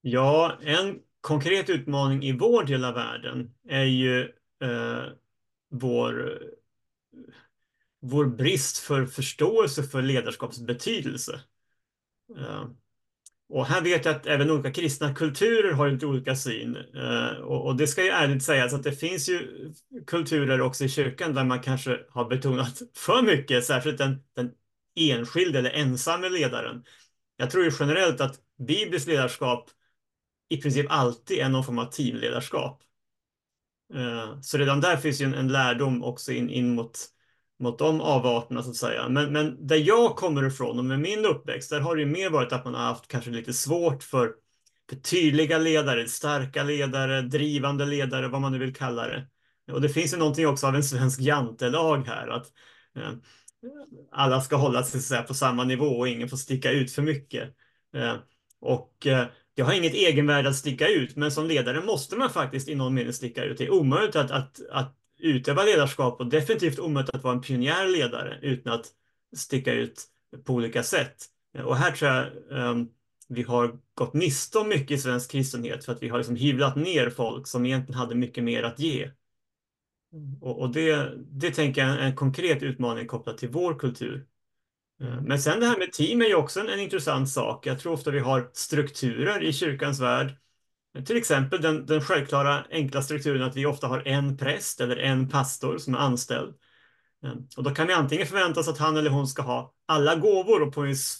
Ja, en konkret utmaning i vår del av världen är ju eh, vår, vår brist för förståelse för ledarskapets betydelse. Eh, och här vet jag att även olika kristna kulturer har lite olika syn. Eh, och, och, det ska ju ärligt sägas att det finns ju kulturer också i kyrkan där man kanske har betonat för mycket, särskilt den, den enskilde eller ensamme ledaren. Jag tror ju generellt att bibliskt ledarskap i princip alltid är någon form av teamledarskap. Eh, så redan där finns ju en, en lärdom också in, in mot, mot de avarterna så att säga. Men, men där jag kommer ifrån och med min uppväxt, där har det ju mer varit att man har haft kanske lite svårt för, för tydliga ledare, starka ledare, drivande ledare, vad man nu vill kalla det. Och det finns ju någonting också av en svensk jantelag här, att eh, alla ska hålla sig på samma nivå och ingen får sticka ut för mycket. Eh, och eh, det har inget egenvärde att sticka ut, men som ledare måste man faktiskt i någon mening sticka ut. Det är omöjligt att, att, att utöva ledarskap och definitivt omöjligt att vara en pionjärledare utan att sticka ut på olika sätt. Och här tror jag um, vi har gått miste om mycket i svensk kristenhet för att vi har liksom hyvlat ner folk som egentligen hade mycket mer att ge. Och, och det, det tänker jag är en konkret utmaning kopplat till vår kultur. Eh, men sen det här med team är ju också en, en, intressant sak. Jag tror ofta vi har strukturer i kyrkans värld. Till exempel den, den självklara enkla strukturen att vi ofta har en präst eller en pastor som är anställd. Eh, och då kan vi antingen förvänta oss att han eller hon ska ha alla gåvor och på vis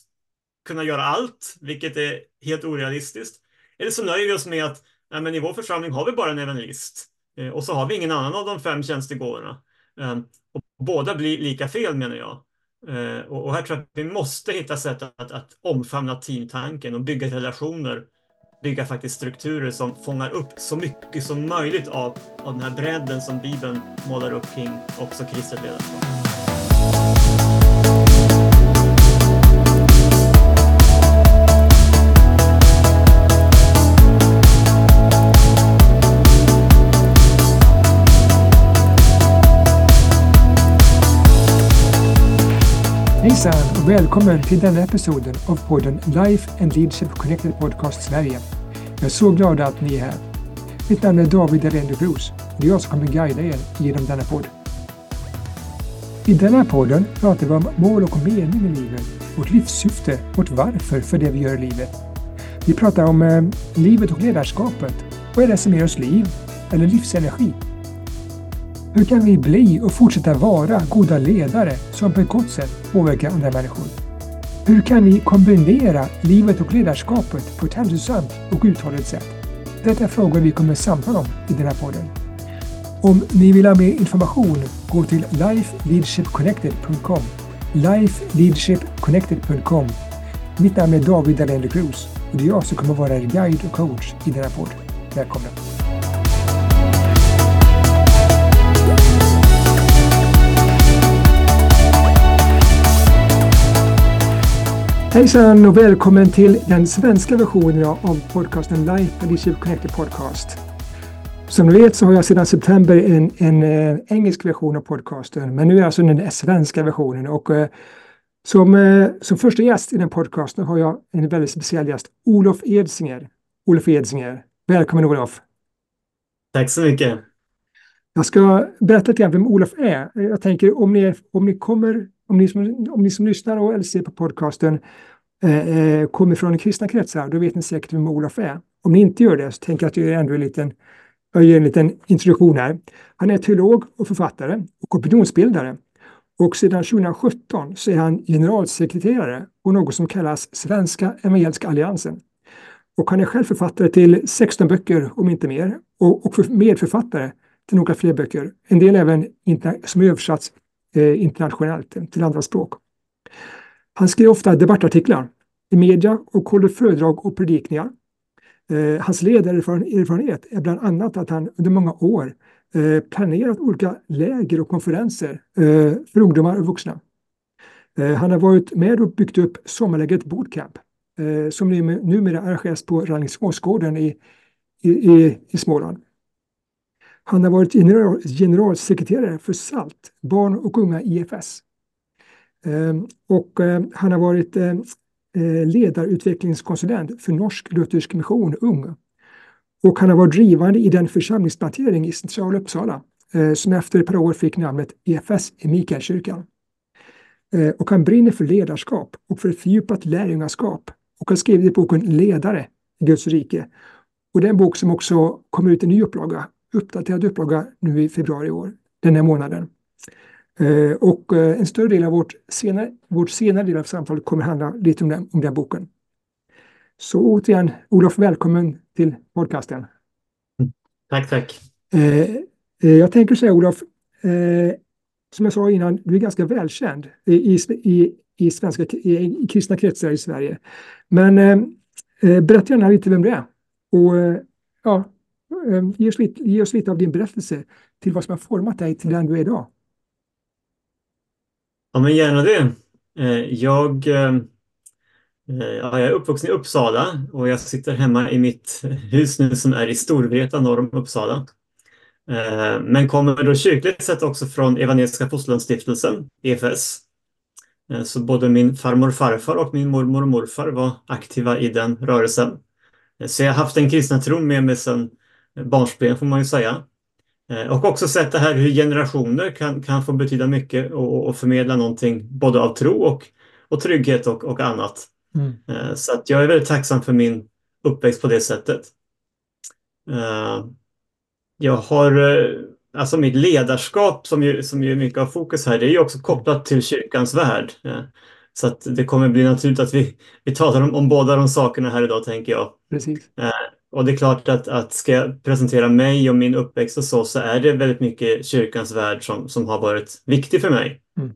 kunna göra allt, vilket är helt orealistiskt. Eller så nöjer vi oss med att nej, men i vår församling har vi bara en evangelist eh, och så har vi ingen annan av de fem tjänstegåvorna. Och båda blir lika fel menar jag. Eh, och här tror jag att vi måste hitta sätt att, att omfamna teamtanken och bygga relationer, bygga faktiskt strukturer som fångar upp så mycket som möjligt av, av den här bredden som Bibeln målar upp kring också kristet ledarskap. Hejsan och välkommen till denna episoden av podden Life and Leadership Connected Podcast Sverige. Jag är så glad att ni är här. Mitt namn är David Arendo Cruz och det är jag som kommer guida er genom denna podd. I denna podden pratar vi om mål och mening i livet, vårt livssyfte, vårt varför för det vi gör i livet. Vi pratar om eh, livet och ledarskapet. Vad är det som ger oss liv eller livsenergi? Hur kan vi bli och fortsätta vara goda ledare som på ett gott sätt påverkar andra människor? Hur kan vi kombinera livet och ledarskapet på ett hälsosamt och uthålligt sätt? Detta är frågor vi kommer samtala om i den här podden. Om ni vill ha mer information, gå till lifeleadershipconnected.com lifeleadershipconnected.com Mitt namn är David Dahlén Cruz och det är jag som kommer vara er guide och coach i den här podden. Välkomna! Hejsan och välkommen till den svenska versionen av podcasten Life Leadership Connected Podcast. Som ni vet så har jag sedan september en, en eh, engelsk version av podcasten, men nu är alltså den svenska versionen. Och eh, som, eh, som första gäst i den podcasten har jag en väldigt speciell gäst, Olof Edsinger. Olof Edsinger, välkommen Olof! Tack så mycket! Jag ska berätta lite grann vem Olof är. Jag tänker om ni, om ni kommer om ni som, om ni som lyssnar och eller ser på podcasten eh, eh kommer från kristna kretsar, då vet ni säkert vem Olof är. Om ni inte gör det så tänker jag att jag ändå en liten, jag gör en liten introduktion här. Han är teolog och författare och opinionsbildare. Och sedan 2017 så är han generalsekreterare på något som kallas Svenska Evangeliska Alliansen. Och han är själv författare till 16 böcker, om inte mer, och, och medförfattare till några fler böcker. En del även som översatts Eh, internationellt till andra språk. Han skrev ofta debattartiklar i media och håller föredrag och predikningar. Eh, hans ledarerfarenhet är bland annat att han under många år eh, planerat olika läger och konferenser eh, för ungdomar och vuxna. Eh, han har varit med och byggt upp sommarlägret Bootcamp eh, som numera arrangeras på Rallingsåsgården i, i, i, i Småland. Han har varit general, generalsekreterare för SALT, barn och unga IFS. Ehm, och ehm, han har varit ehm, eh, ledarutvecklingskonsulent för Norsk Luthersk Mission Ung. Och han har varit drivande i den församlingsplantering i centrala Uppsala eh, som efter ett par år fick namnet EFS i Mikaelkyrkan. Eh, och han brinner för ledarskap och för ett fördjupat lärjungaskap och har skrivit boken Ledare i Guds rike. Och det är en bok som också kommer ut i ny upplaga, uppdaterad upplaga nu i februari i år, den här månaden. Och en större del av vårt senare, vårt senare del av samtalet kommer handla lite om den, om den boken. Så återigen, Olof, välkommen till podcasten. Tack, tack. Jag tänker säga Olof, som jag sa innan, du är ganska välkänd i, i, i, svenska, i, kristna kretsar i Sverige. Men eh, berätta gärna lite vem du är. Och ja, Ehm, ge oss, lite, ge oss lite av din berättelse till vad som har format dig till den du är idag. Ja, men gärna det. Eh, jag, ehm, eh, jag är uppvuxen i Uppsala och jag sitter hemma i mitt hus nu som är i Storvreta norr om Uppsala. Eh, men kommer då kyrkligt sett också från Evangeliska Fosterlandsstiftelsen, EFS. Så både min farmor och farfar och min mormor och morfar var aktiva i den rörelsen. Så jag har haft den kristna tron med mig sedan barnsben får man ju säga. Och också sett det här hur generationer kan, kan få betyda mycket och, och förmedla någonting både av tro och, och trygghet och, och annat. Mm. Så att jag är väldigt tacksam för min uppväxt på det sättet. Jag har, alltså mitt ledarskap som ju, som ju är mycket av fokus här, det är ju också kopplat till kyrkans värld. Så att det kommer bli naturligt att vi, vi talar om, om båda de sakerna här idag, tänker jag. Precis. Och det är klart att, att ska jag presentera mig och min uppväxt och så, så är det väldigt mycket kyrkans värld som, som har varit viktig för mig. Mm.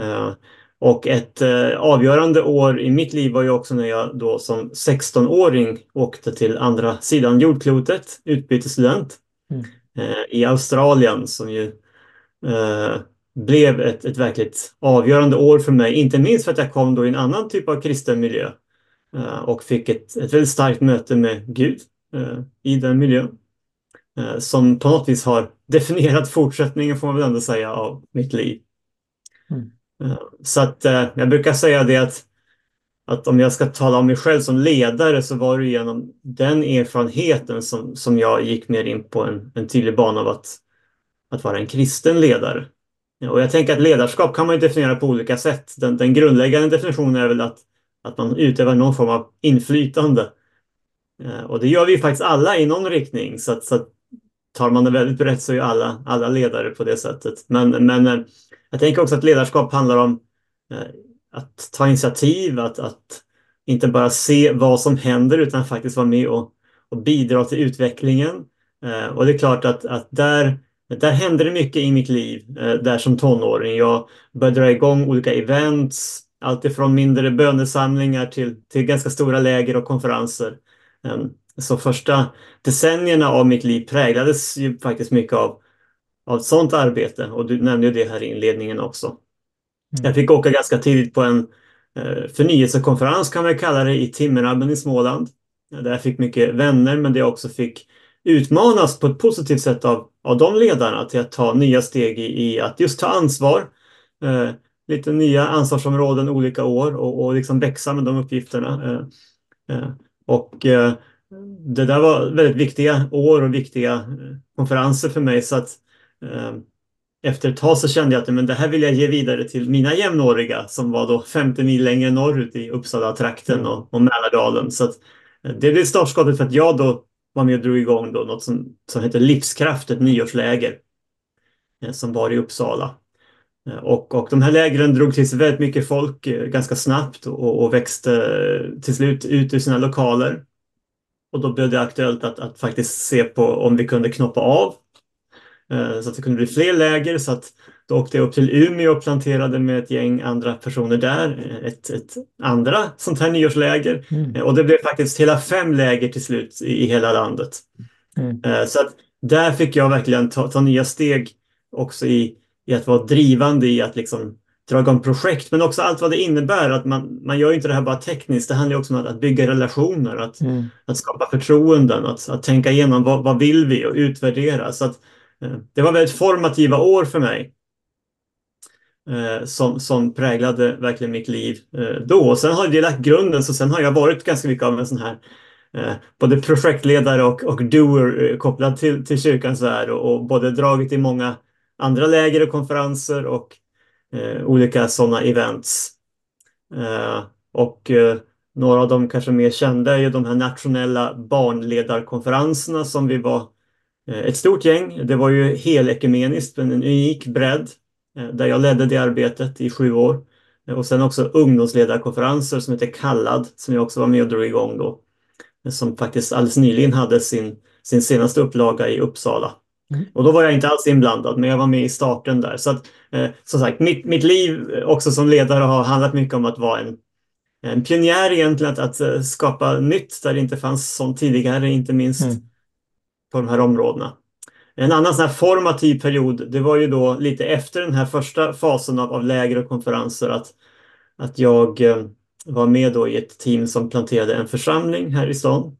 Uh, och ett uh, avgörande år i mitt liv var ju också när jag då som 16-åring åkte till andra sidan jordklotet, utbytesstudent, mm. uh, i Australien som ju blev ett, ett verkligt avgörande år för mig, inte minst för att jag kom då i en annan typ av kristen miljö. Eh, och fick ett, ett väldigt starkt möte med Gud eh, i den miljön. Eh, som på något vis har definierat fortsättningen får man väl ändå säga av mitt liv. Mm. Så att jag brukar säga det att, att om jag ska tala om mig själv som ledare så var det genom den erfarenheten som, som jag gick mer in på en, en tydlig bana av att, att vara en kristen ledare. Och jag tänker att ledarskap kan man definiera på olika sätt. Den, den grundläggande definitionen är väl att att man utövar någon form av inflytande. Eh, och det gör vi faktiskt alla i någon riktning. Så, att, så att tar man det väldigt brett så är alla, alla ledare på det sättet. Men, men eh, jag tänker också att ledarskap handlar om eh, att ta initiativ, att, att inte bara se vad som händer utan faktiskt vara med och, och bidra till utvecklingen. Och det är klart att, att där, där hände det mycket i mitt liv, där som tonåring. Jag började dra igång olika events, alltifrån mindre bönesamlingar till, till ganska stora läger och konferenser. Ehm, så första decennierna av mitt liv präglades ju faktiskt mycket av, av sånt arbete och du nämnde ju det här i inledningen också. Mm. Jag fick åka ganska tidigt på en eh, förnyelsekonferens kan man kalla det i Timmernabben i Småland. Där jag fick mycket vänner men där jag också fick utmanas på ett positivt sätt av, av de ledarna till att ta nya steg i, i att just ta ansvar, eh, lite nya ansvarsområden olika år och, och liksom växa med de uppgifterna. Eh, eh, och eh, det där var väldigt viktiga år och viktiga konferenser för mig så att efter ett tag så kände jag att men det här vill jag ge vidare till mina jämnåriga som var då 50 mil längre norrut i Uppsala-trakten och, och Mälardalen. Så det blev startskottet för att jag då var med och drog igång då något som, som heter Livskraft, ett nyårsläger som var i Uppsala. Eh, och, och de här lägren drog till sig väldigt mycket folk eh, ganska snabbt och, och växte eh, till slut ut ur sina lokaler. Och då blev det aktuellt att, att faktiskt se på om vi kunde knoppa av så att det kunde bli fler läger. Så att då åkte jag upp till Umeå och planterade med ett gäng andra personer där. Ett, ett andra sånt här nyårsläger. Mm. Och det blev faktiskt hela fem läger till slut i, i hela landet. Mm. Så att där fick jag verkligen ta, ta nya steg också i i att vara drivande i att liksom dra igång projekt, men också allt vad det innebär. Att man, man gör inte det här bara tekniskt, det handlar också om att, att bygga relationer, att, mm. att skapa förtroenden, att, att tänka igenom vad, vad vill vi och utvärdera. Så att, eh, det var väldigt formativa år för mig. eh, som, som präglade verkligen mitt liv eh, då. Och sen har det lagt grunden, så sen har jag varit ganska mycket av en sån här eh, både projektledare och, och doer eh, kopplad till, till kyrkans värld och, och både dragit i många andra läger och konferenser och eh, olika sådana events. Eh, och eh, några av de kanske mer kända är ju de här nationella barnledarkonferenserna som vi var eh, ett stort gäng. Det var ju helekumeniskt, en unik bredd Eh, där jag ledde det arbetet i sju år. Eh, och sen också ungdomsledarkonferenser som heter Kallad som jag också var med och drog igång då. Eh, som faktiskt alldeles nyligen hade sin, sin senaste upplaga i Uppsala. Mm. Och då var jag inte alls inblandad, men jag var med i starten där. Så att, eh, som sagt, mitt, mitt liv också som ledare har handlat mycket om att vara en, en pionjär egentligen, att, att skapa nytt där det inte fanns sånt tidigare, inte minst mm. på de här områdena. En annan sån här formativ period, det var ju då lite efter den här första fasen av, av läger och konferenser att, att jag eh, var med då i ett team som planterade en församling här i stan.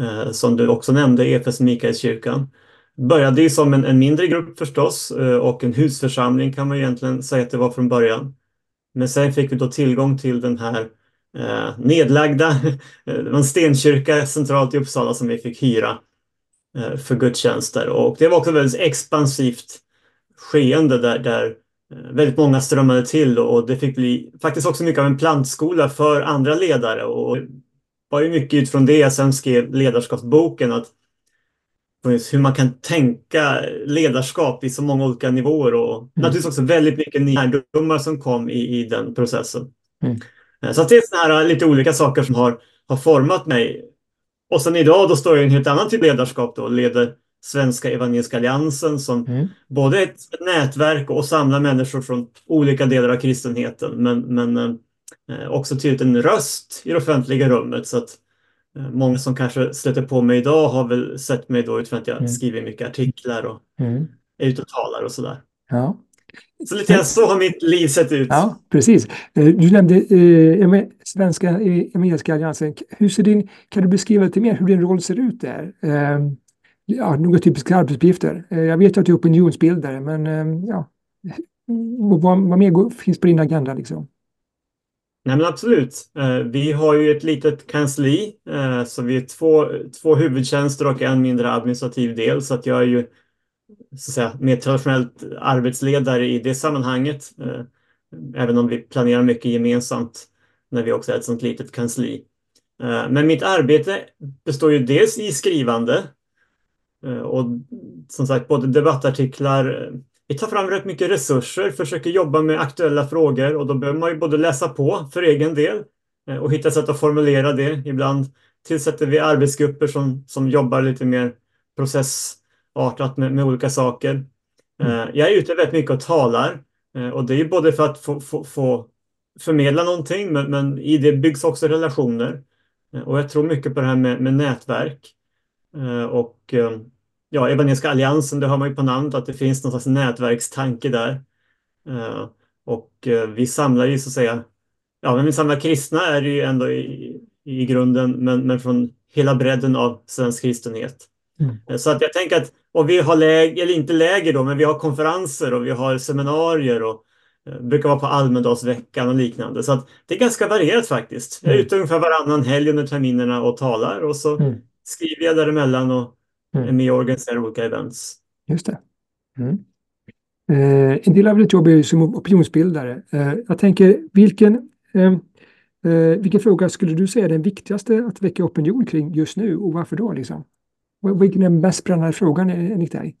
Eh, som du också nämnde, EFS Mikaelskyrkan. Började ju som en, en, mindre grupp förstås eh, och en husförsamling kan man egentligen säga att det var från början. Men sen fick vi då tillgång till den här eh, nedlagda, eh, det var en stenkyrka centralt i Uppsala som vi fick hyra Eh, för gudstjänster. Och det var också väldigt expansivt skeende där, där eh, väldigt många strömmade till och det fick bli faktiskt också mycket av en plantskola för andra ledare. Och var ju mycket utifrån det jag sen skrev ledarskapsboken att hur man kan tänka ledarskap i så många olika nivåer och mm. naturligtvis också väldigt mycket lärdomar som kom i, i den processen. Mm. Eh, så det är såna här lite olika saker som har, har format mig och sen idag då står jag i en helt annan typ av ledarskap då, leder Svenska Evangeliska Alliansen som mm. både är ett nätverk och samlar människor från olika delar av kristenheten men, men eh, också tydligt en röst i det offentliga rummet så att eh, många som kanske stöter på mig idag har väl sett mig då utifrån att jag mm. skriver mycket artiklar och mm. är ute och talar och sådär. Ja. Så lite grann så har mitt liv sett ut. Ja, precis. Eh, du nämnde eh, Svenska Evangeliska Alliansen. Hur ser din, kan du beskriva lite mer hur din roll ser ut där? Eh, ja, några typiska arbetsuppgifter. Eh, jag vet att du är opinionsbildare, men eh, ja, vad, vad mer finns på din agenda? Liksom? Nej men absolut. Eh, vi har ju ett litet kansli, eh, så vi är två, två huvudtjänster och en mindre administrativ del. Så att jag är ju så att säga, mer traditionellt arbetsledare i det sammanhanget. Eh, även om vi planerar mycket gemensamt när vi också är ett sånt litet kansli. Men mitt arbete består ju dels i skrivande och som sagt både debattartiklar. Vi tar fram rätt mycket resurser, försöker jobba med aktuella frågor och då behöver man ju både läsa på för egen del och hitta sätt att formulera det. Ibland tillsätter vi arbetsgrupper som, som jobbar lite mer process artat med, med olika saker. Mm. Eh, jag är ute väldigt mycket och talar eh, och det är både för att få, få, få förmedla någonting men, men, i det byggs också relationer. Eh, och jag tror mycket på det här med, med nätverk. Och ja, Evangeliska alliansen, det har man ju på namnet att det finns någon slags nätverkstanke där. Och vi samlar ju så att säga, ja men vi samlar kristna är det ju ändå i, i grunden men, men från hela bredden av svensk kristenhet. Mm. Så att jag tänker att och vi har läger, eller inte läger då, men vi har konferenser och vi har seminarier och eh, brukar vara på Almedalsveckan och liknande. Så att det är ganska varierat faktiskt. Jag är mm. ute ungefär varannan helg under terminerna och talar och så mm. skriver jag däremellan och mm. med och organiserar olika events. Just det. Mm. Eh, en del av ditt jobb är som opinionsbildare. Eh, jag tänker, vilken, eh, eh, vilken fråga skulle du säga är den viktigaste att väcka opinion kring just nu och varför då? Liksom? Vilken är den mest brännande frågan enligt dig?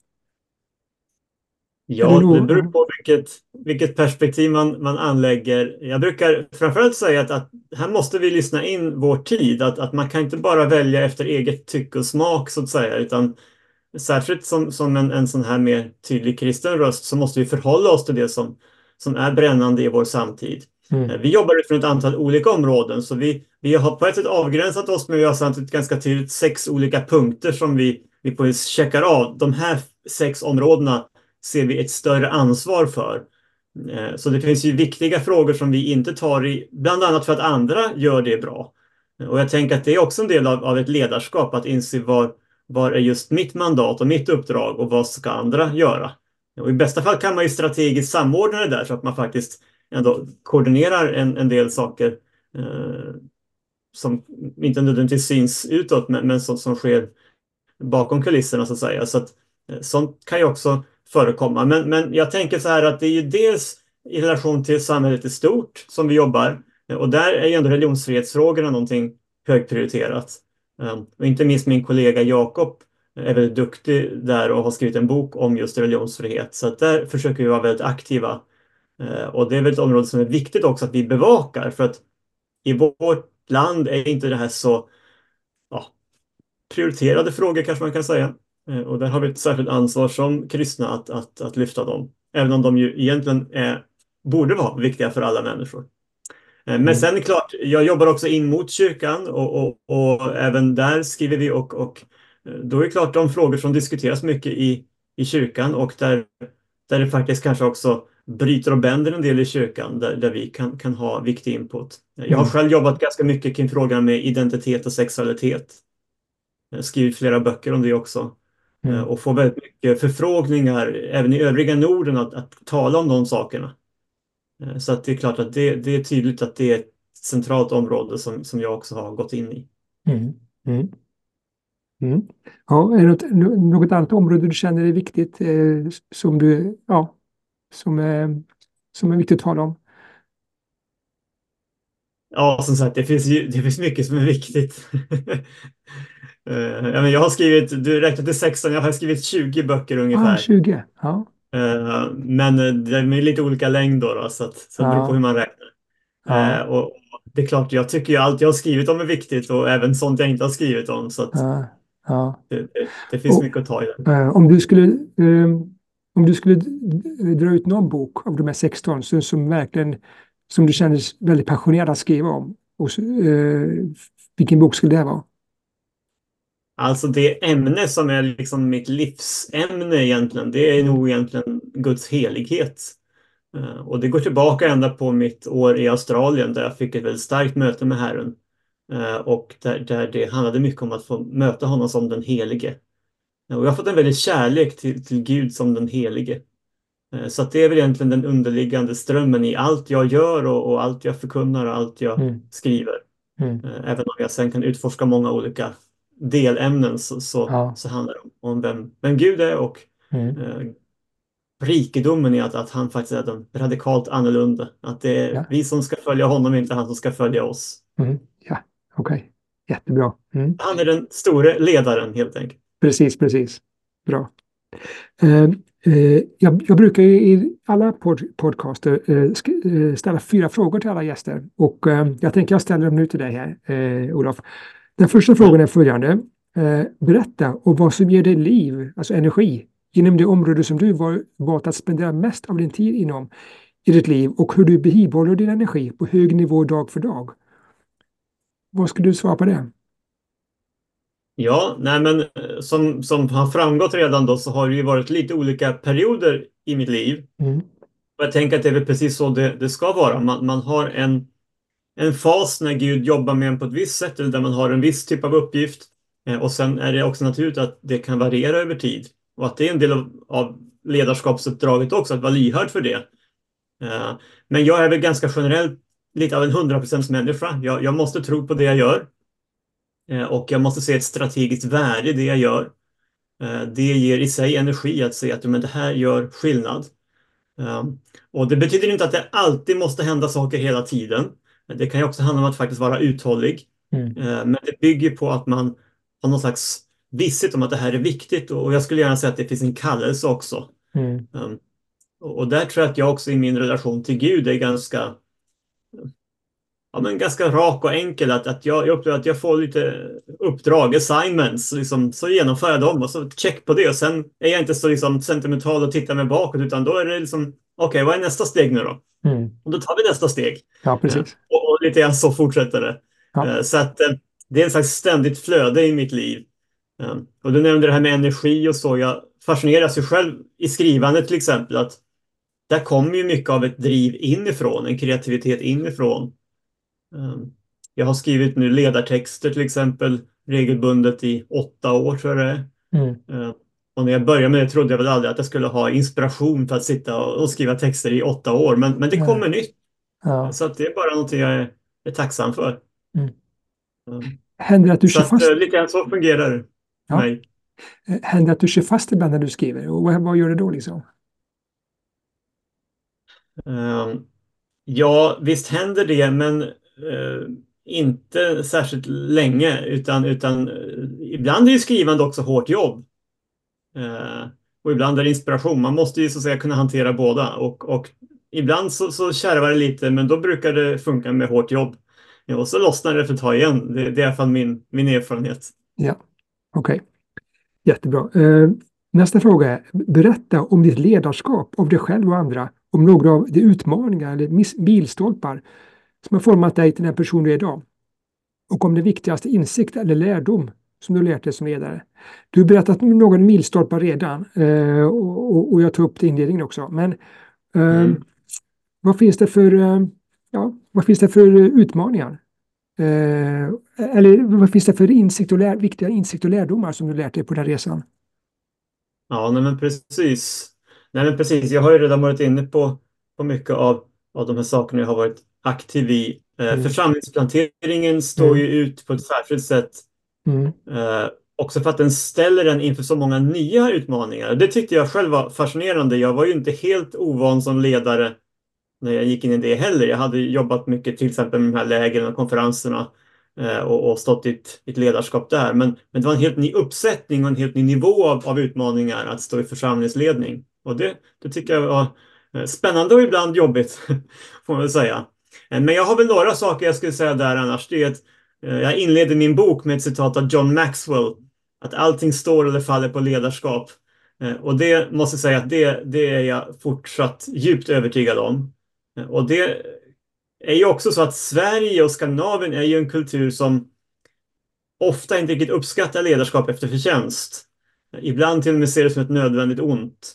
Ja, det beror på vilket, vilket perspektiv man, man anlägger. Jag brukar framförallt säga att, att här måste vi lyssna in vår tid. Att, att man kan inte bara välja efter eget tycke och smak så att säga, utan särskilt som, som en, en sån här mer tydlig kristen röst så måste vi förhålla oss till det som, som är brännande i vår samtid. Mm. Eh, vi jobbar utifrån ett antal olika områden så vi, vi har på ett sätt avgränsat oss men vi har samtidigt ganska tydligt sex olika punkter som vi, vi på checkar av. De här sex områdena ser vi ett större ansvar för. Eh, så det finns ju viktiga frågor som vi inte tar i, bland annat för att andra gör det bra. Och jag tänker att det är också en del av, av ett ledarskap att inse var, var är just mitt mandat och mitt uppdrag och vad ska andra göra? Och I bästa fall kan man ju strategiskt samordna det där så att man faktiskt ändå koordinerar en, en del saker eh, som inte nödvändigtvis syns utåt men, men som, som sker bakom kulisserna så att säga. Så att, eh, sånt kan ju också förekomma. Men, men jag tänker så här att det är ju dels i relation till samhället i stort som vi jobbar och där är ju ändå religionsfrihetsfrågorna någonting högprioriterat. Ehm, och inte minst min kollega Jakob är väldigt duktig där och har skrivit en bok om just religionsfrihet. Så att där försöker vi vara väldigt aktiva. Ehm, och det är väl ett område som är viktigt också att vi bevakar för att i vårt land är inte det här så ja, prioriterade frågor kanske man kan säga. Uh, och där har vi ett särskilt ansvar som kristna att, att, att lyfta dem. Även om de ju egentligen är, borde vara viktiga för alla människor. Eh, men mm. sen klart, jag jobbar också in mot kyrkan och, och, och, även där skriver vi och, och eh, då är det klart de frågor som diskuteras mycket i, i kyrkan och där, där det faktiskt kanske också bryter och bänder en del i kyrkan där, där vi kan, kan ha viktig input. Jag har mm. själv jobbat ganska mycket kring frågan med identitet och sexualitet. Skrivit flera böcker om det också. Mm. Och får väldigt mycket förfrågningar även i övriga Norden att, att tala om de sakerna. Eh, så att det är klart att det, det, är tydligt att det är ett centralt område som, som jag också har gått in i. Mm. Mm. Mm. Ja, är det något, något annat område du känner är viktigt eh, som, du, ja, som, eh, som är viktigt att tala om? Ja, som sagt, det finns, ju, det finns mycket som är viktigt. uh, jag har skrivit, du räknade till 16, jag har skrivit 20 böcker ungefär. Ah, 20, ja. Eh, men det är lite olika längd då, då så, att, så det beror på hur man räknar. Ja. Eh, och det är klart, jag tycker ju allt jag har skrivit om är viktigt och även sånt jag inte har skrivit om. Så ja. Ja. Det, det, det, finns och, mycket att ta i det. Eh, om du skulle, om du skulle dra ut någon bok av de här 16 som, som verkligen som du känner väldigt passionerad att skriva om, och, vilken bok skulle det vara? Alltså det ämne som är liksom mitt livsämne egentligen, det är nog egentligen Guds helighet. Eh, och det går tillbaka ända på mitt år i Australien där jag fick ett väldigt starkt möte med Herren. Eh, och där, där det handlade mycket om att få möta honom som den helige. Eh, och jag har fått en väldigt kärlek till, till Gud som den helige. Så det är väl egentligen den underliggande strömmen i allt jag gör och, och allt jag förkunnar och allt jag mm. skriver. Mm. Även om jag sen kan utforska många olika delämnen så, så, ja. så handlar det om vem, vem Gud är och mm. eh, rikedomen i att, att han faktiskt är radikalt annorlunda. Att det är ja. vi som ska följa honom, inte han som ska följa oss. Mm. Ja, okej. Okay. Jättebra. Mm. Han är den store ledaren helt enkelt. Precis, precis. Bra. Eh, eh, jag, jag, brukar i alla pod podcaster eh, eh, ställa fyra frågor till alla gäster och eh, jag tänker jag ställer dem nu till dig här, eh, Olof. Den första frågan är följande. Eh, berätta om vad som ger dig liv, alltså energi, inom det område som du valt att spendera mest av din tid inom i ditt liv och hur du bibehåller din energi på hög nivå dag för dag. Vad skulle du svara på det? Ja, nej men eh, som, som har framgått redan då så har det ju varit lite olika perioder i mitt liv. Mm. Och jag tänker att det är väl precis så det, det ska vara. Man, man har en en fas när Gud jobbar med en på ett visst sätt eller där man har en viss typ av uppgift. Eh, och sen är det också naturligt att det kan variera över tid och att det är en del av, av ledarskapsuppdraget också, att vara lyhörd för det. Eh, men jag är väl ganska generellt lite av en 100% människa. Jag, jag måste tro på det jag gör. Eh, och jag måste se ett strategiskt värde i det jag gör. Det ger i sig energi att se att men det här gör skillnad. Och det betyder inte att det alltid måste hända saker hela tiden. Det kan ju också handla om att faktiskt vara uthållig. Mm. Eh, men det bygger på att man har någon slags visshet om att det här är viktigt och jag skulle gärna säga att det finns en kallelse också. Mm. Um, och där tror jag att jag också i min relation till Gud är ganska ja, men ganska rak och enkel. Att, att jag, jag upplever att jag får lite uppdrag, assignments, liksom, så genomför jag dem och så check på det. Och sen är jag inte så liksom, sentimental och tittar mig bakåt utan då är det liksom okay, vad är nästa steg nu då? Mm. Och då tar vi nästa steg. Ja, precis. Eh, och, och lite grann så fortsätter det. Ja. Eh, så att eh, det är en slags ständigt flöde i mitt liv. Och du nämnde det här med energi och så. Jag fascineras ju själv i skrivandet till exempel att där kommer ju mycket av ett driv inifrån, en kreativitet inifrån. Jag har skrivit nu ledartexter till exempel regelbundet i åtta år tror jag det är. Mm. Och när jag började med det trodde jag väl aldrig att jag skulle ha inspiration för att sitta och, skriva texter i åtta år. Men, men det kommer nytt. Ja. Så att det är bara någonting jag är, är tacksam för. Mm. Mm. Händer det att du Så kör att, fast, eh, lite grann så fungerar det Ja. mig. eh, händer det att du kör fast ibland när du skriver? Och vad, vad gör du då liksom? Ehm, Ja, visst händer det, men eh, inte särskilt länge, utan, utan eh, ibland är ju skrivande också hårt jobb. Eh, och ibland är det inspiration. Man måste ju så att säga kunna hantera båda. Och, och ibland så, så kärvar det lite, men då brukar det funka med hårt jobb. Ja, och så lossnar det för ett tag igen. Det, det är i alla fall min, min erfarenhet. Ja, okej. Jättebra. Eh, nästa fråga är, berätta om ditt ledarskap av dig själv och andra, om några av de utmaningar eller miss- milstolpar som har format dig till den person du är idag. Och om den viktigaste insikt eller lärdom som du har lärt dig som ledare. Du har berättat någon milstolpar redan eh, och, och, jag tog upp det i inledningen också. Men eh, Mm. vad finns det för, eh, ja, vad finns det för eh, utmaningar? Eh, eller vad finns det för insikt och lär, viktiga insikt och lärdomar som du lärt dig på den resan? Ja, nej men precis. Nej men precis, jag har ju redan varit inne på, på mycket av, av de här sakerna jag har varit aktiv i. Eh, Mm. Församlingsplanteringen står Mm. ju ut på ett särskilt sätt Mm. Eh, också för att den ställer en inför så många nya utmaningar. Det tyckte jag själv var fascinerande. Jag var ju inte helt ovan som ledare när jag gick in i det heller. Jag hade jobbat mycket till exempel med de här lägren och konferenserna eh, och, och stått i ett, ett ledarskap där. Men, men det var en helt ny uppsättning och en helt ny nivå av, av utmaningar att stå i församlingsledning. Och det, det tycker jag var eh, spännande och ibland jobbigt, får man väl säga. Eh, men jag har väl några saker jag skulle säga där annars. Det är att Eh, jag inleder min bok med ett citat av John Maxwell. Att allting står eller faller på ledarskap. Eh, och det måste jag säga att det, det är jag fortsatt djupt övertygad om. Eh, och det är ju också så att Sverige och Skandinavien är ju en kultur som ofta inte riktigt uppskattar ledarskap efter förtjänst. Ibland till och med ser det som ett nödvändigt ont.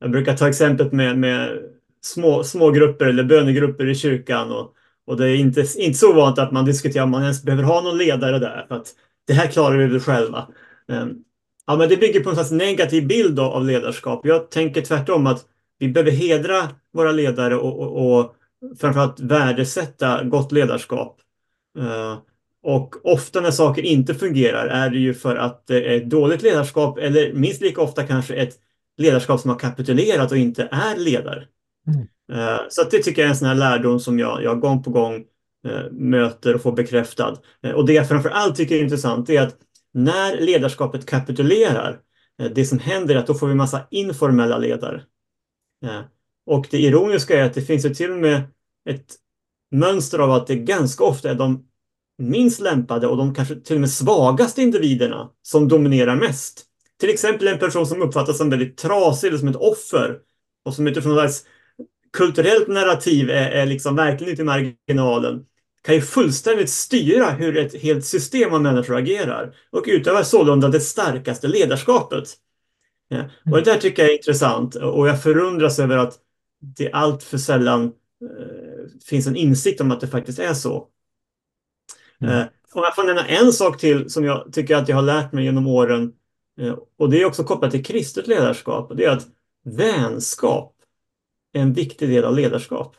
Jag brukar ta exemplet med, med små, små grupper eller bönegrupper i kyrkan och, och det är inte, inte så vanligt att man diskuterar om man ens behöver ha någon ledare där för att det här klarar vi väl själva. Ehm, ja, men det bygger på en slags negativ bild av, av ledarskap. Jag tänker tvärtom att vi behöver hedra våra ledare och, och, och framförallt värdesätta gott ledarskap. Ehm, och ofta när saker inte fungerar är det ju för att det är dåligt ledarskap eller minst lika ofta kanske ett ledarskap som har kapitulerat och inte är ledare. Mm. Eh, så att det tycker jag är en sån här lärdom som jag, jag gång på gång eh, möter och får bekräftad. Eh, och det jag framför allt tycker är intressant är att när ledarskapet kapitulerar, det som händer är att då får vi massa informella ledare. Och det ironiska är att det finns ju till och med ett mönster av att det ganska ofta är de minst lämpade och de kanske till och med svagaste individerna som dominerar mest. Till exempel en person som uppfattas som väldigt trasig eller som ett offer och som utifrån någon slags kulturellt narrativ är, är liksom verkligen ute i marginalen kan ju fullständigt styra hur ett helt system av människor agerar och utövar sålunda det starkaste ledarskapet. Ja. Och det där tycker jag är intressant och jag förundras över att det allt för sällan eh, finns en insikt om att det faktiskt är så. Mm. Eh, om jag får nämna en sak till som jag tycker att jag har lärt mig genom åren eh, och det är också kopplat till kristet ledarskap och det är att vänskap en viktig del av ledarskap.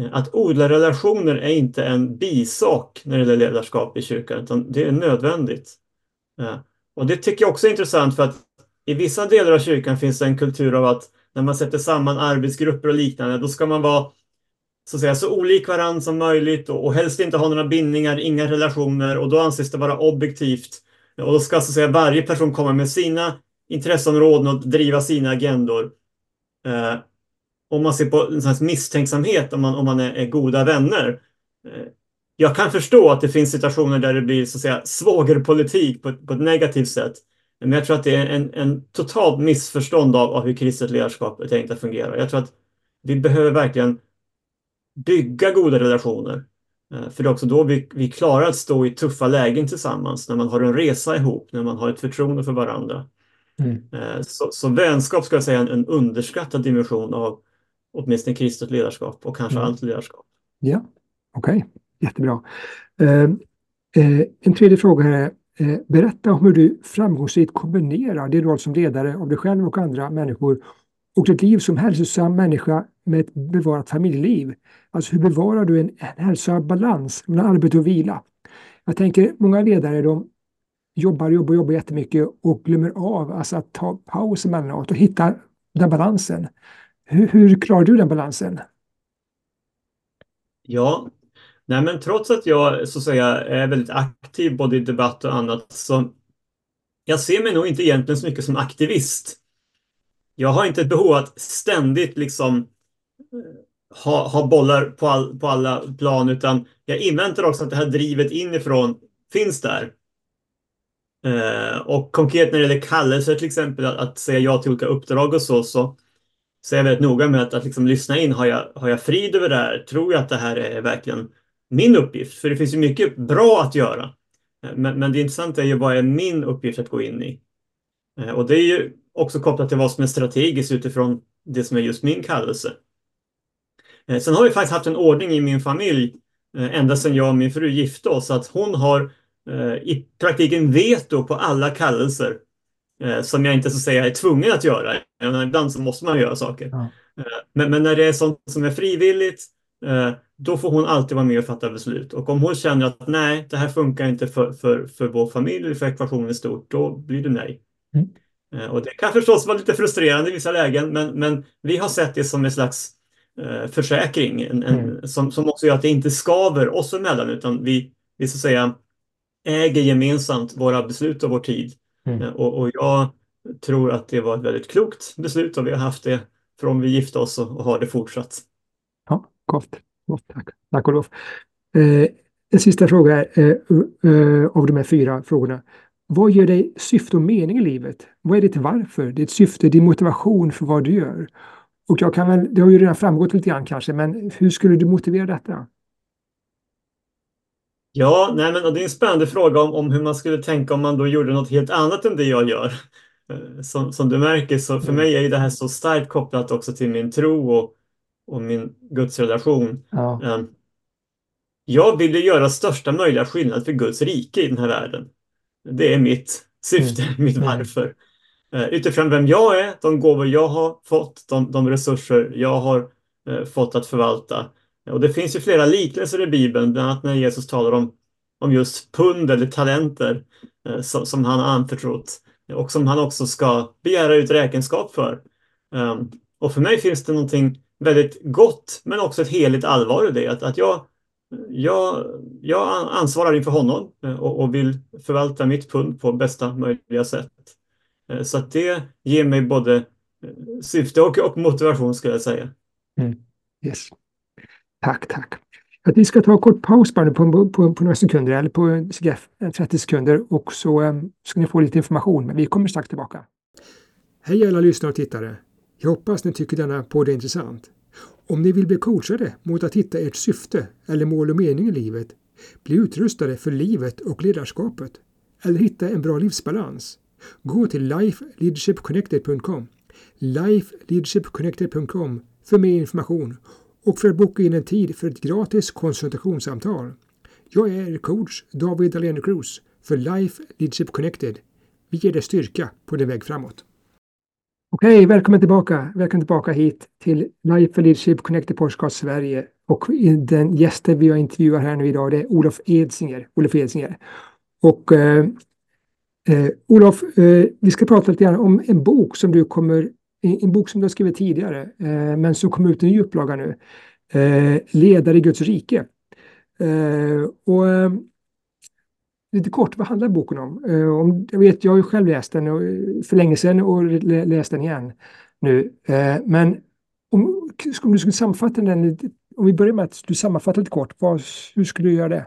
Eh, att odla relationer är inte en bisak när det gäller ledarskap i kyrkan utan det är nödvändigt. Eh, och det tycker jag också är intressant för att i vissa delar av kyrkan finns det en kultur av att när man sätter samman arbetsgrupper och liknande då ska man vara så, att säga, så olik varandra som möjligt och, och helst inte ha några bindningar, inga relationer och då anses det vara objektivt. Och då ska så att säga, varje person komma med sina intresseområden och driva sina agendor. Eh, om man ser på en slags misstänksamhet om man, om man är, är goda vänner. Eh, jag kan förstå att det finns situationer där det blir så att säga svågerpolitik på, på ett negativt sätt. Men jag tror att det är en, en totalt missförstånd av, av hur kristet ledarskap är tänkt att fungera. Jag tror att vi behöver verkligen bygga goda relationer. Eh, För det är också då vi, vi klarar att stå i tuffa lägen tillsammans, när man har en resa ihop, när man har ett förtroende för varandra. Mm. Eh, Så, så vänskap ska jag säga är en, en underskattad dimension av åtminstone kristet ledarskap och kanske Mm. allt ledarskap. Ja, okej, jättebra. Eh, eh, en tredje fråga är, Eh, berätta om hur du framgångsrikt kombinerar din roll som ledare av dig själv och andra människor och ditt liv som hälsosam människa med ett bevarat familjeliv. Alltså hur bevarar du en, en hälsosam balans mellan arbete och vila? Jag tänker många ledare de jobbar, jobbar, jobbar jättemycket och glömmer av alltså att ta paus emellanåt och hitta den balansen. Hur, hur klarar du den balansen? Ja, nej men trots att jag så att säga är väldigt aktiv både i debatt och annat så jag ser mig nog inte egentligen så mycket som aktivist. Jag har inte ett behov att ständigt liksom eh, ha, ha bollar på, all, på alla plan utan jag inväntar också att det här drivet inifrån finns där. Eh, och konkret när det gäller kallelser till exempel, att, att, säga ja till olika uppdrag och så, så, så är jag väldigt noga med att, att liksom lyssna in. Har jag, har jag frid över det här? Tror jag att det här är verkligen min uppgift? För det finns ju mycket bra att göra. Eh, men, men det intressanta är ju vad är min uppgift att gå in i? Eh, och det är ju också kopplat till vad som är strategiskt utifrån det som är just min kallelse. Eh, sen har vi faktiskt haft en ordning i min familj ända sedan jag och min fru gifte oss, att hon har i praktiken veto på alla kallelser som jag inte så säga är tvungen att göra. Ibland så måste man göra saker. Ja. Eh, men, men, när det är sånt som är frivilligt, då får hon alltid vara med och fatta beslut. Och om hon känner att nej, det här funkar inte för, för, för vår familj eller för ekvationen i stort, då blir det nej. Mm. Och det kan förstås vara lite frustrerande i vissa lägen, men, men vi har sett det som en slags eh, försäkring en, en, mm. som, som också gör att det inte skaver oss emellan, utan vi, vi så att säga äger gemensamt våra beslut och vår tid. Mm. Eh, och, och, jag tror att det var ett väldigt klokt beslut och vi har haft det från vi gifte oss och, och har det fortsatt. Ja, gott. gott tack. Tack Olof. Eh, en sista fråga är, eh, eh, av de här fyra frågorna. Vad ger dig syfte och mening i livet? Vad är ditt varför? Ditt syfte, din motivation för vad du gör? Och jag kan väl, det har ju redan framgått lite grann kanske, men hur skulle du motivera detta? Ja, nej men det är en spännande fråga om, om hur man skulle tänka om man då gjorde något helt annat än det jag gör. Eh, som, som du märker så för mm. mig är det här så starkt kopplat också till min tro och, och min gudsrelation. Ja. Ehm, jag vill ju göra största möjliga skillnad för Guds rike i den här världen. Det är mitt syfte, mm. mitt mm. varför. Mm. Utifrån vem jag är, de gåvor jag har fått, de, de resurser jag har eh, fått att förvalta och det finns ju flera liknelser i Bibeln, bland annat när Jesus talar om, om just pund eller talenter eh, som, som, han har anförtrott och som han också ska begära ut räkenskap för. Um, och för mig finns det någonting väldigt gott men också ett heligt allvar i det. Att, att jag, jag, jag ansvarar inför honom eh, och, och, vill förvalta mitt pund på bästa möjliga sätt. Eh, så att det ger mig både eh, syfte och, och motivation skulle jag säga. Mm. Yes. Tack, tack. Att vi ska ta en kort paus bara på, på, på några sekunder, eller på 30 eh, sekunder och så um, ska ni få lite information. Men vi kommer strax tillbaka. Hej alla lyssnare och tittare! Jag hoppas ni tycker denna podd är intressant. Om ni vill bli coachade mot att hitta ert syfte eller mål och mening i livet, bli utrustade för livet och ledarskapet eller hitta en bra livsbalans, gå till lifeleadershipconnected.com lifeleadershipconnected.com för mer information och för att boka in en tid för ett gratis konsultationssamtal. Jag är coach David Dahlén Cruz för Life Leadership Connected. Vi ger dig styrka på din väg framåt. Okej, välkommen tillbaka. Välkommen tillbaka hit till Life Leadership Connected Podcast Sverige. Och den gästen vi har intervjuat här nu idag det är Olof Edsinger. Olof Edsinger. Och eh, eh, Olof, eh, vi ska prata lite grann om en bok som du kommer en bok som du har skrivit tidigare, eh, men som kom ut i ny upplaga nu. Eh, Ledare i Guds rike. Eh, och eh, lite kort, vad handlar boken om? Eh, om jag, vet, jag har ju själv läst den eh, för länge sedan och läst den igen nu. men om, om du skulle sammanfatta den, om vi börjar med att du sammanfattar lite kort, vad, hur skulle du göra det?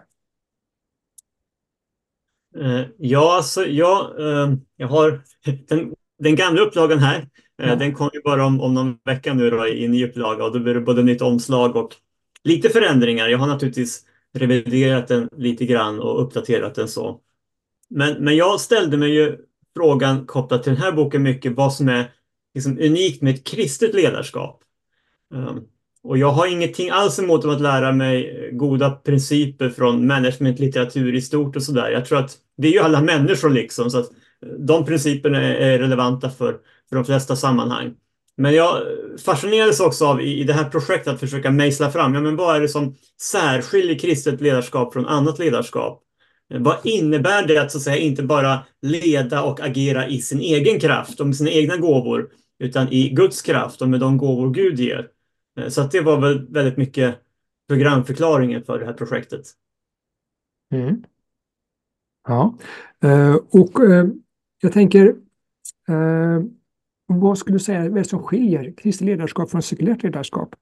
Ja, alltså jag, jag har den, den gamla upplagan här ja. Den kom ju bara om, om någon vecka nu då, i ny upplaga och då blir det både nytt omslag och lite förändringar. Jag har naturligtvis reviderat den lite grann och uppdaterat den så. Men, men jag ställde mig ju frågan kopplat till den här boken mycket vad som är liksom unikt med ett kristet ledarskap. Um, Och jag har ingenting alls emot att lära mig goda principer från managementlitteratur i stort och sådär. Jag tror att det är ju alla människor liksom, så att de principerna är relevanta för, för de flesta sammanhang. Men jag fascinerades också av i, i det här projektet att försöka mejsla fram, ja men vad är det som särskiljer kristet ledarskap från annat ledarskap? Vad innebär det att så att säga inte bara leda och agera i sin egen kraft och med sina egna gåvor, utan i Guds kraft och med de gåvor Gud ger? Så att det var väl väldigt mycket programförklaringen för det här projektet. Mm. Ja, eh, och eh, jag tänker eh, vad skulle du säga är det som skiljer kristet ledarskap från sekulärt ledarskap?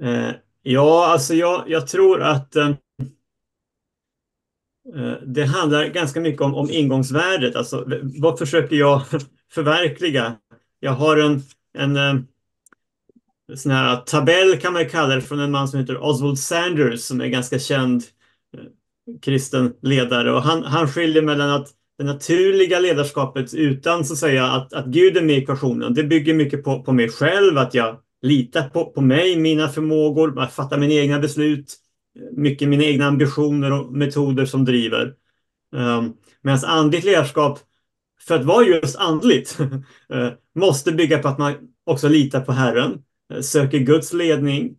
Eh, ja, alltså jag, jag tror att eh, eh, det handlar ganska mycket om, om ingångsvärdet. Alltså, vad försöker jag förverkliga? Jag har en, en eh, sån här tabell kan man kalla det från en man som heter Oswald Sanders som är ganska känd eh, kristen ledare och han, han skiljer mellan att det naturliga ledarskapet utan så att säga att, att Gud är med i ekvationen. Det bygger mycket på, på mig själv, att jag litar på, på mig, mina förmågor, att fatta mina egna beslut, mycket mina egna ambitioner och metoder som driver. Ehm, um, Medan andligt ledarskap för att vara just andligt eh, måste bygga på att man också litar på Herren, eh, söker Guds ledning,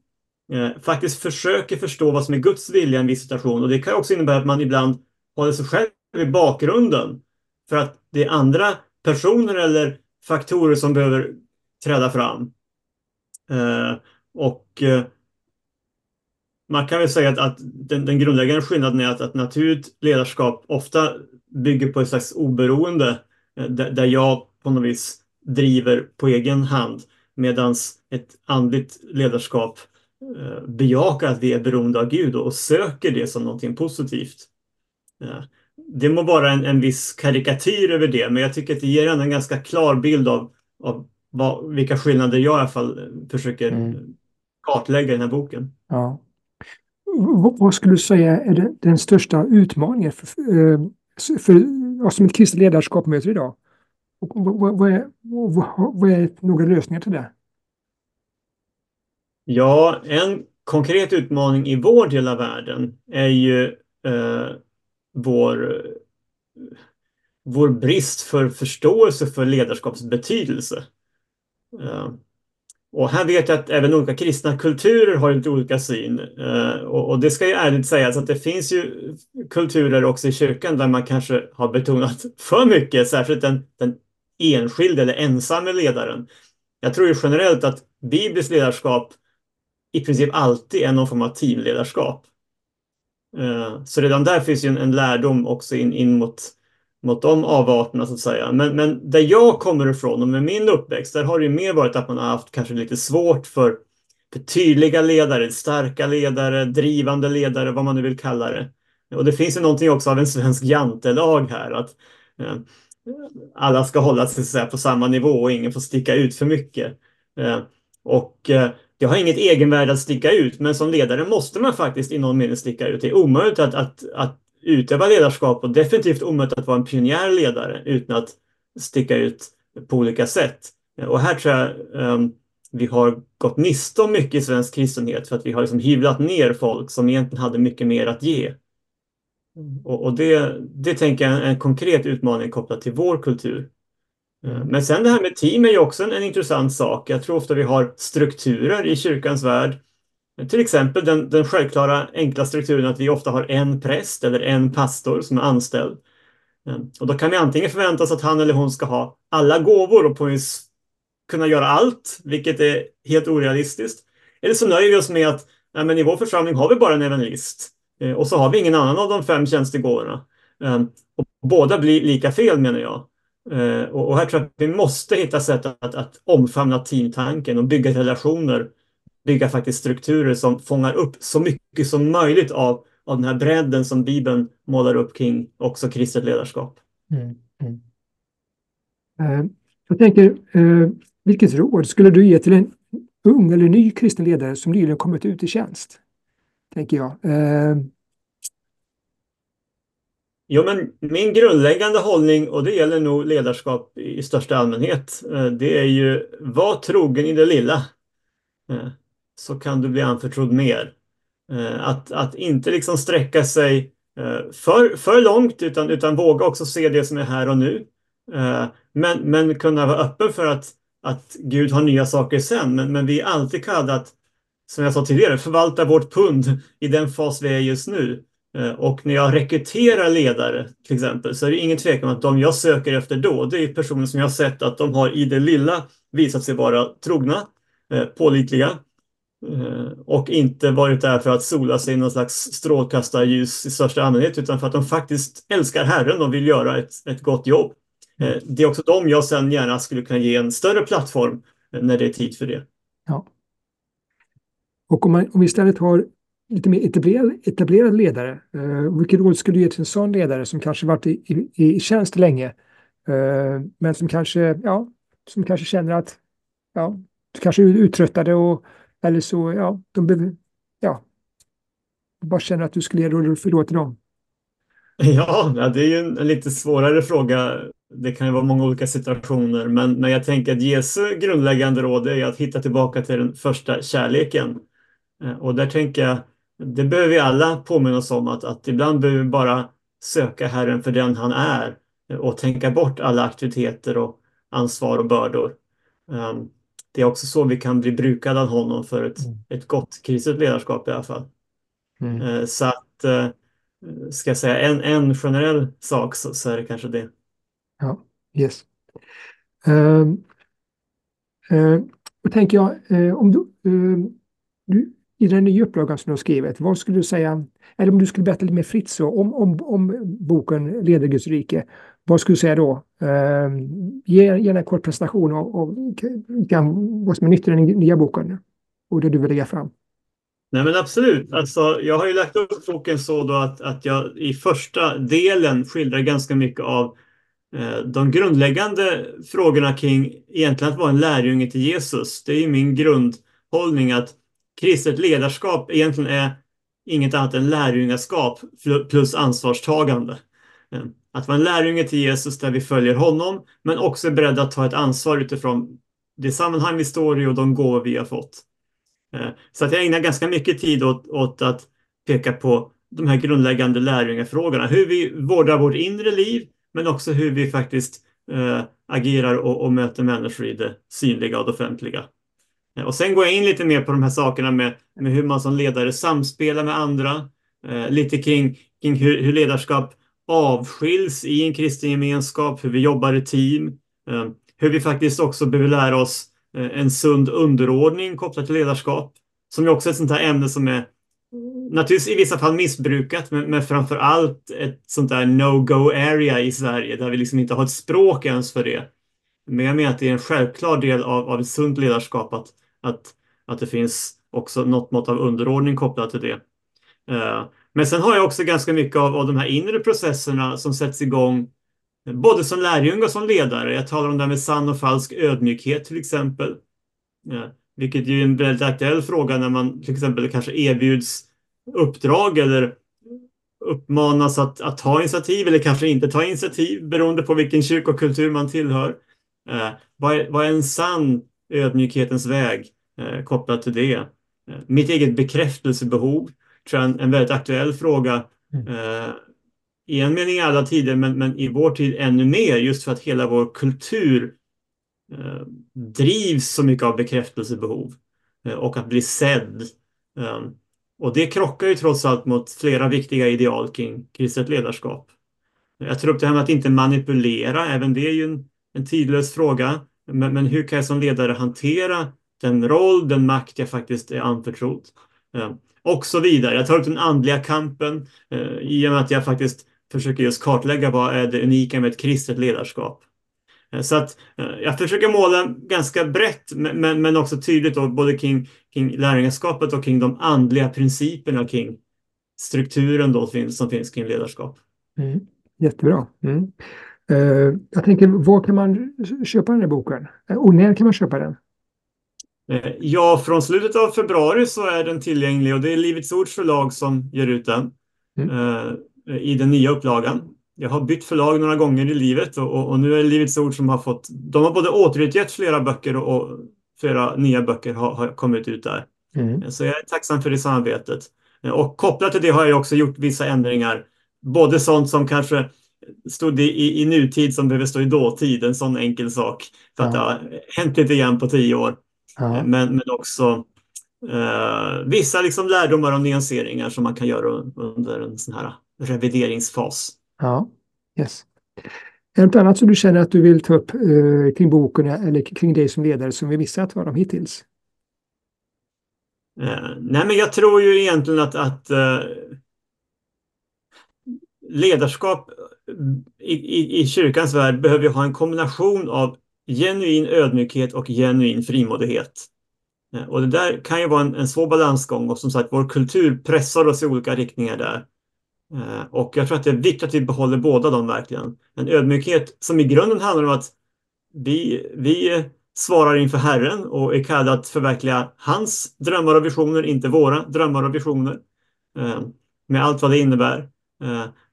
eh, faktiskt försöker förstå vad som är Guds vilja i en viss situation. Och det kan också innebära att man ibland håller sig själv i bakgrunden för att det är andra personer eller faktorer som behöver träda fram. Eh, och eh, man kan väl säga att, att den, den, grundläggande skillnaden är att, att naturligt ledarskap ofta bygger på ett slags oberoende Eh, där jag på något vis driver på egen hand medan ett andligt ledarskap eh, bejakar att vi är beroende av Gud och söker det som någonting positivt. Eh, Eh, det må vara en, en viss karikatyr över det, men jag tycker att det ger en ganska klar bild av, av vad, vilka skillnader jag i alla fall försöker mm. kartlägga i den här boken. Ja. Vad skulle du säga är den största utmaningen för, för ja, som ett kristet ledarskap möter idag? Och vad, vad, är, vad är några lösningar till det? Ja, en konkret utmaning i vår del av världen är ju eh, vår, vår brist för förståelse för ledarskaps betydelse. Eh, och här vet jag att även olika kristna kulturer har lite olika syn. Eh, och det ska ju ärligt sägas att det finns ju kulturer också i kyrkan där man kanske har betonat för mycket, särskilt den, den enskilde eller ensamme ledaren. Jag tror ju generellt att bibliskt ledarskap i princip alltid är någon form av teamledarskap. Eh, så redan där finns ju en, en lärdom också in, in mot mot de avarterna så att säga. Men, men där jag kommer ifrån och med min uppväxt, där har det ju mer varit att man har haft kanske lite svårt för, för tydliga ledare, starka ledare, drivande ledare, vad man nu vill kalla det. Och det finns ju någonting också av en svensk jantelag här, att eh, alla ska hålla sig på samma nivå och ingen får sticka ut för mycket. Eh, och eh, det har inget egenvärde att sticka ut, men som ledare måste man faktiskt i någon mening sticka ut. Det är omöjligt att, att, att utöva ledarskap och definitivt omöjligt att vara en pionjärledare utan att sticka ut på olika sätt. Och här tror jag um, vi har gått miste om mycket i svensk kristenhet för att vi har liksom hyvlat ner folk som egentligen hade mycket mer att ge. Och, och det, det tänker jag är en konkret utmaning kopplat till vår kultur. Eh, men sen det här med team är ju också en, en intressant sak. Jag tror ofta vi har strukturer i kyrkans värld till exempel den, den självklara enkla strukturen att vi ofta har en präst eller en pastor som är anställd. Eh, och då kan vi antingen förvänta oss att han eller hon ska ha alla gåvor och på vis kunna göra allt, vilket är helt orealistiskt. Eller så nöjer vi oss med att nej, men i vår församling har vi bara en evangelist eh, och så har vi ingen annan av de fem tjänstegåvorna. Och båda blir lika fel menar jag. Eh, och här tror jag att vi måste hitta sätt att, att omfamna teamtanken och bygga relationer bygga faktiskt strukturer som fångar upp så mycket som möjligt av, av den här bredden som Bibeln målar upp kring också kristet ledarskap. Mm, mm. Eh, jag tänker, eh, vilket råd skulle du ge till en ung eller ny kristen ledare som nyligen kommit ut i tjänst? Tänker jag. Eh, Jo, men min grundläggande hållning, och det gäller nog ledarskap i största allmänhet, eh, det är ju var trogen i det lilla. Eh, så kan du bli anförtrodd mer. Eh, att, att inte liksom sträcka sig för, för långt utan, utan våga också se det som är här och nu. Men, men kunna vara öppen för att, att Gud har nya saker sen. Men, men vi är alltid kallade att, som jag sa tidigare, förvalta vårt pund i den fas vi är just nu. Eh, och när jag rekryterar ledare till exempel så är det ingen tvekan om att de jag söker efter då, det är personer som jag har sett att de har i det lilla visat sig vara trogna, eh, pålitliga eh, och inte varit där för att sola sig i någon slags strålkastarljus i största allmänhet utan för att de faktiskt älskar Herren och vill göra ett, ett gott jobb. Det är också de jag sen gärna skulle kunna ge en större plattform när det är tid för det. Ja. Och om, man, om vi istället har lite mer etablerad, etablerad ledare. Uh, vilket råd skulle du ge till en sån ledare som kanske varit i, i, i tjänst länge, uh, men som kanske, ja, som kanske känner att, ja, kanske är uttröttade och, eller så, ja, de behöver, ja, bara känner att du skulle ge råd för till dem? Ja, det är ju en, lite svårare fråga. Det kan ju vara många olika situationer, men, men jag tänker att Jesu grundläggande råd är att hitta tillbaka till den första kärleken. Eh, och där tänker jag det behöver vi alla påminna oss om att, att ibland behöver vi bara söka Herren för den han är och tänka bort alla aktiviteter och ansvar och bördor. Um, det är också så vi kan bli brukade av honom för ett, mm. ett gott kristet ledarskap i alla fall. Mm. Uh, så att, uh, ska jag säga en, en generell sak så, så är det kanske det. Ja, yes. Uh, uh, tänker jag, om du, du i den nya upplagan som du har skrivit, vad skulle du säga, eller om du skulle berätta lite mer fritt så, om, om, om boken Leder Guds rike, vad skulle du säga då? Eh, ge gärna en kort presentation av, av vad som är nytt i den nya boken och det du vill lägga fram. Nej men absolut, alltså, jag har ju lagt upp boken så då att, att jag i första delen skildrar ganska mycket av eh, de grundläggande frågorna kring egentligen att vara en lärjunge till Jesus. Det är ju min grundhållning att kristet ledarskap egentligen är inget annat än lärjungaskap plus ansvarstagande. Mm. Att vara en lärjunge till Jesus där vi följer honom, men också är beredda att ta ett ansvar utifrån det sammanhang vi står i och de gåvor vi har fått. Mm. Så att jag ägnar ganska mycket tid åt, åt att peka på de här grundläggande lärjungafrågorna. Hur vi vårdar vårt inre liv, men också hur vi faktiskt äh, agerar och, och möter människor i det synliga och det offentliga. Eh, och sen går jag in lite mer på de här sakerna med, med hur man som ledare samspelar med andra. Eh, lite kring, kring hur, hur, ledarskap avskiljs i en kristen gemenskap, hur vi jobbar i team. Eh, hur vi faktiskt också behöver lära oss eh, en sund underordning kopplat till ledarskap. Som är också ett sånt här ämne som är naturligtvis i vissa fall missbrukat, men, men framför allt ett sånt där no-go area i Sverige där vi liksom inte har ett språk ens för det. Men jag menar att det är en självklar del av, av ett sunt ledarskap att att, att det finns också något mått av underordning kopplat till det. Eh, men sen har jag också ganska mycket av, av de här inre processerna som sätts igång både som lärjunge och som ledare. Jag talar om det här med sann och falsk ödmjukhet till exempel. Eh, vilket vilket är en väldigt aktuell fråga när man till exempel kanske erbjuds uppdrag eller uppmanas att, att ta initiativ eller kanske inte ta initiativ beroende på vilken kyrkokultur man tillhör. Eh, vad, är, vad är en sann ödmjukhetens väg eh, kopplat till det. Eh, mitt eget bekräftelsebehov tror jag en, en väldigt aktuell fråga. Mm. Eh, I en mening i alla tider, men, men i vår tid ännu mer, just för att hela vår kultur eh, drivs så mycket av bekräftelsebehov eh, och att bli sedd. Eh, och det krockar ju trots allt mot flera viktiga ideal kring kristet ledarskap. Jag tror upp det här med att inte manipulera, även det är ju en, en tidlös fråga. Men, men hur kan jag som ledare hantera den roll, den makt jag faktiskt är anförtrodd? Eh, och så vidare. Jag tar upp den andliga kampen eh, i och med att jag faktiskt försöker just kartlägga vad är det unika med ett kristet ledarskap. Eh, så att eh, jag försöker måla ganska brett men, men också tydligt då, både kring, kring lärjungaskapet och kring de andliga principerna kring strukturen då som finns kring ledarskap. Mm. Jättebra. Mm. Uh, jag tänker, var kan man köpa den här boken? Uh, och när kan man köpa den? Uh, ja, från slutet av februari så är den tillgänglig och det är Livets Ords förlag som ger ut den. Mm. i den nya upplagan. Jag har bytt förlag några gånger i livet och, och nu är Livets Ord som har fått, de har både återutgett flera böcker och, och flera nya böcker har, har kommit ut där. Mm. Så jag är tacksam för det samarbetet. Och kopplat till det har jag också gjort vissa ändringar. Både sånt som kanske stod i, i nutid som behöver stå i dåtid, en sån enkel sak. För ja. att det har hänt lite grann på tio år. Ja. Men, men också eh, vissa liksom lärdomar och nyanseringar som man kan göra under en sån här revideringsfas. Ja, yes. Är det något annat som du känner att du vill ta upp eh, kring boken eller kring dig som ledare som vi missat vad de hittills? Eh, nej, men jag tror ju egentligen att, att eh, ledarskap i, i, i kyrkans värld behöver vi ha en kombination av genuin ödmjukhet och genuin frimodighet. Eh, och det där kan ju vara en, en svår balansgång och som sagt vår kultur pressar oss i olika riktningar där. Eh, och jag tror att det är viktigt att vi behåller båda dem verkligen. En ödmjukhet som i grunden handlar om att vi, vi svarar inför Herren och är kallade att förverkliga hans drömmar och visioner, inte våra drömmar och visioner. Eh, med allt vad det innebär.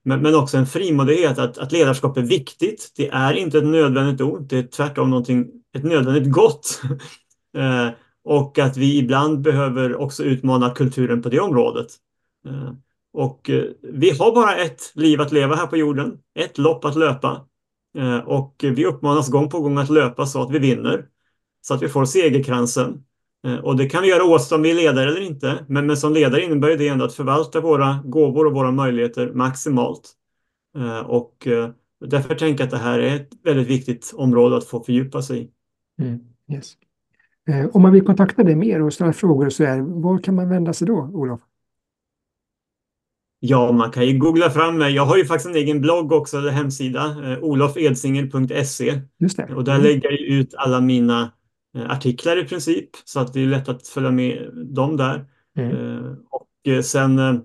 Men, men också en frimodighet att, att ledarskap är viktigt. Det är inte ett nödvändigt ord, det är tvärtom någonting, ett nödvändigt gott. eh, och att vi ibland behöver också utmana kulturen på det området. Eh, och eh, vi har bara ett liv att leva här på jorden, ett lopp att löpa. Eh, och vi uppmanas gång på gång att löpa så att vi vinner, så att vi får segerkransen. Eh, och det kan vi göra oavsett om vi är ledare eller inte. Men, men som ledare innebär det ändå att förvalta våra gåvor och våra möjligheter maximalt. Eh, och eh, därför tänker jag att det här är ett väldigt viktigt område att få fördjupa sig i. Mm, yes. Om man vill kontakta dig mer och ställa frågor och så där, var kan man vända sig då, Olof? Ja, man kan ju googla fram mig. Jag har ju faktiskt en egen blogg också, eller hemsida, det. Och där mm. lägger jag ut alla mina artiklar i princip så att det är lätt att följa med dem där. Mm. Eh, och eh, sen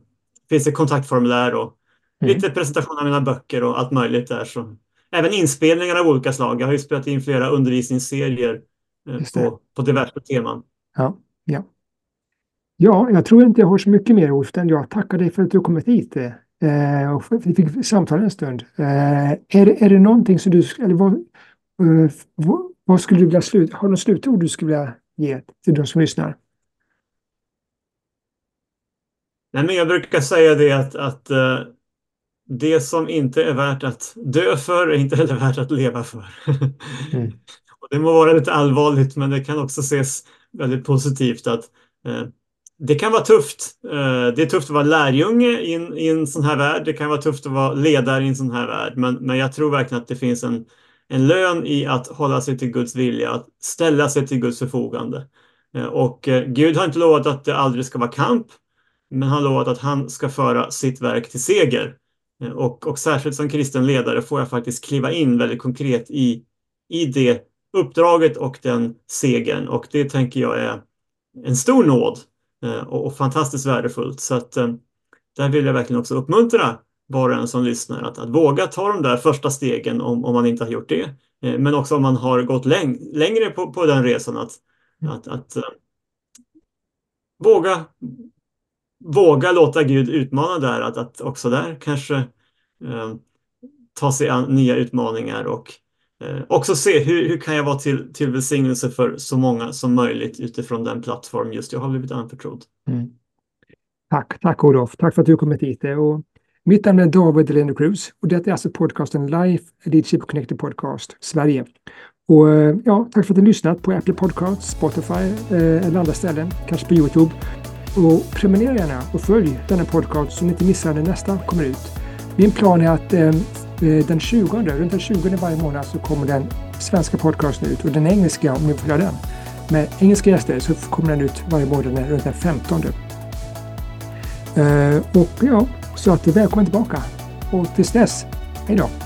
finns det kontaktformulär och mm. lite presentation av mina böcker och allt möjligt där. Så. Även inspelningar av olika slag. Jag har ju spelat in flera undervisningsserier på, på diverse teman. Ja, ja. ja, jag tror inte jag har så mycket mer Ulf, jag tackar dig för att du kommit hit eh, och vi fick samtala en stund. Eh, är, är det någonting som du, eller vad, eh, vad skulle du vilja sluta? Har du något slutord du skulle vilja ge till de som lyssnar? Nej, men jag brukar säga det att, att uh, det som inte är värt att dö för är inte heller värt att leva för. mm. och det må vara lite allvarligt, men det kan också ses väldigt positivt att uh, det kan vara tufft. Uh, det är tufft att vara lärjunge i en, i en sån här värld. Det kan vara tufft att vara ledare i en sån här värld, men, men jag tror verkligen att det finns en en lön i att hålla sig till Guds vilja, att ställa sig till Guds förfogande. Eh, och eh, Gud har inte lovat att det aldrig ska vara kamp, men han har lovat att han ska föra sitt verk till seger. Eh, och, och särskilt som kristen ledare får jag faktiskt kliva in väldigt konkret i, i det uppdraget och den segern. Och det tänker jag är en stor nåd och, och fantastiskt värdefullt. Så att där vill jag verkligen också uppmuntra var och en som lyssnar att, att våga ta de där första stegen om, om man inte har gjort det. Eh, men också om man har gått läng längre på, på den resan att, mm. att, att uh, våga, våga låta Gud utmana där, att, att också där kanske uh, ta sig an nya utmaningar och uh, också se hur, hur kan jag vara till, till välsignelse för så många som möjligt utifrån den plattform just jag har blivit anförtrodd. Mm. Tack, tack Olof. Tack för att du kommit hit. Och mitt namn är David Leno Cruz och detta är alltså podcasten Life Leadership Connected Podcast Sverige. Och eh, ja, tack för att ni lyssnat på Apple Podcasts, Spotify eh, eller andra ställen, kanske på Youtube. Och prenumerera gärna och följ denna podcast så ni inte missar när nästa kommer ut. Min plan är att eh, eh den 20, runt den 20 varje månad så kommer den svenska podcasten ut och den engelska, om ni vill följa den, med engelska gäster så kommer den ut varje månad runt den 15. Eh, och ja, så att välkommen tillbaka. Och tills dess, hej då!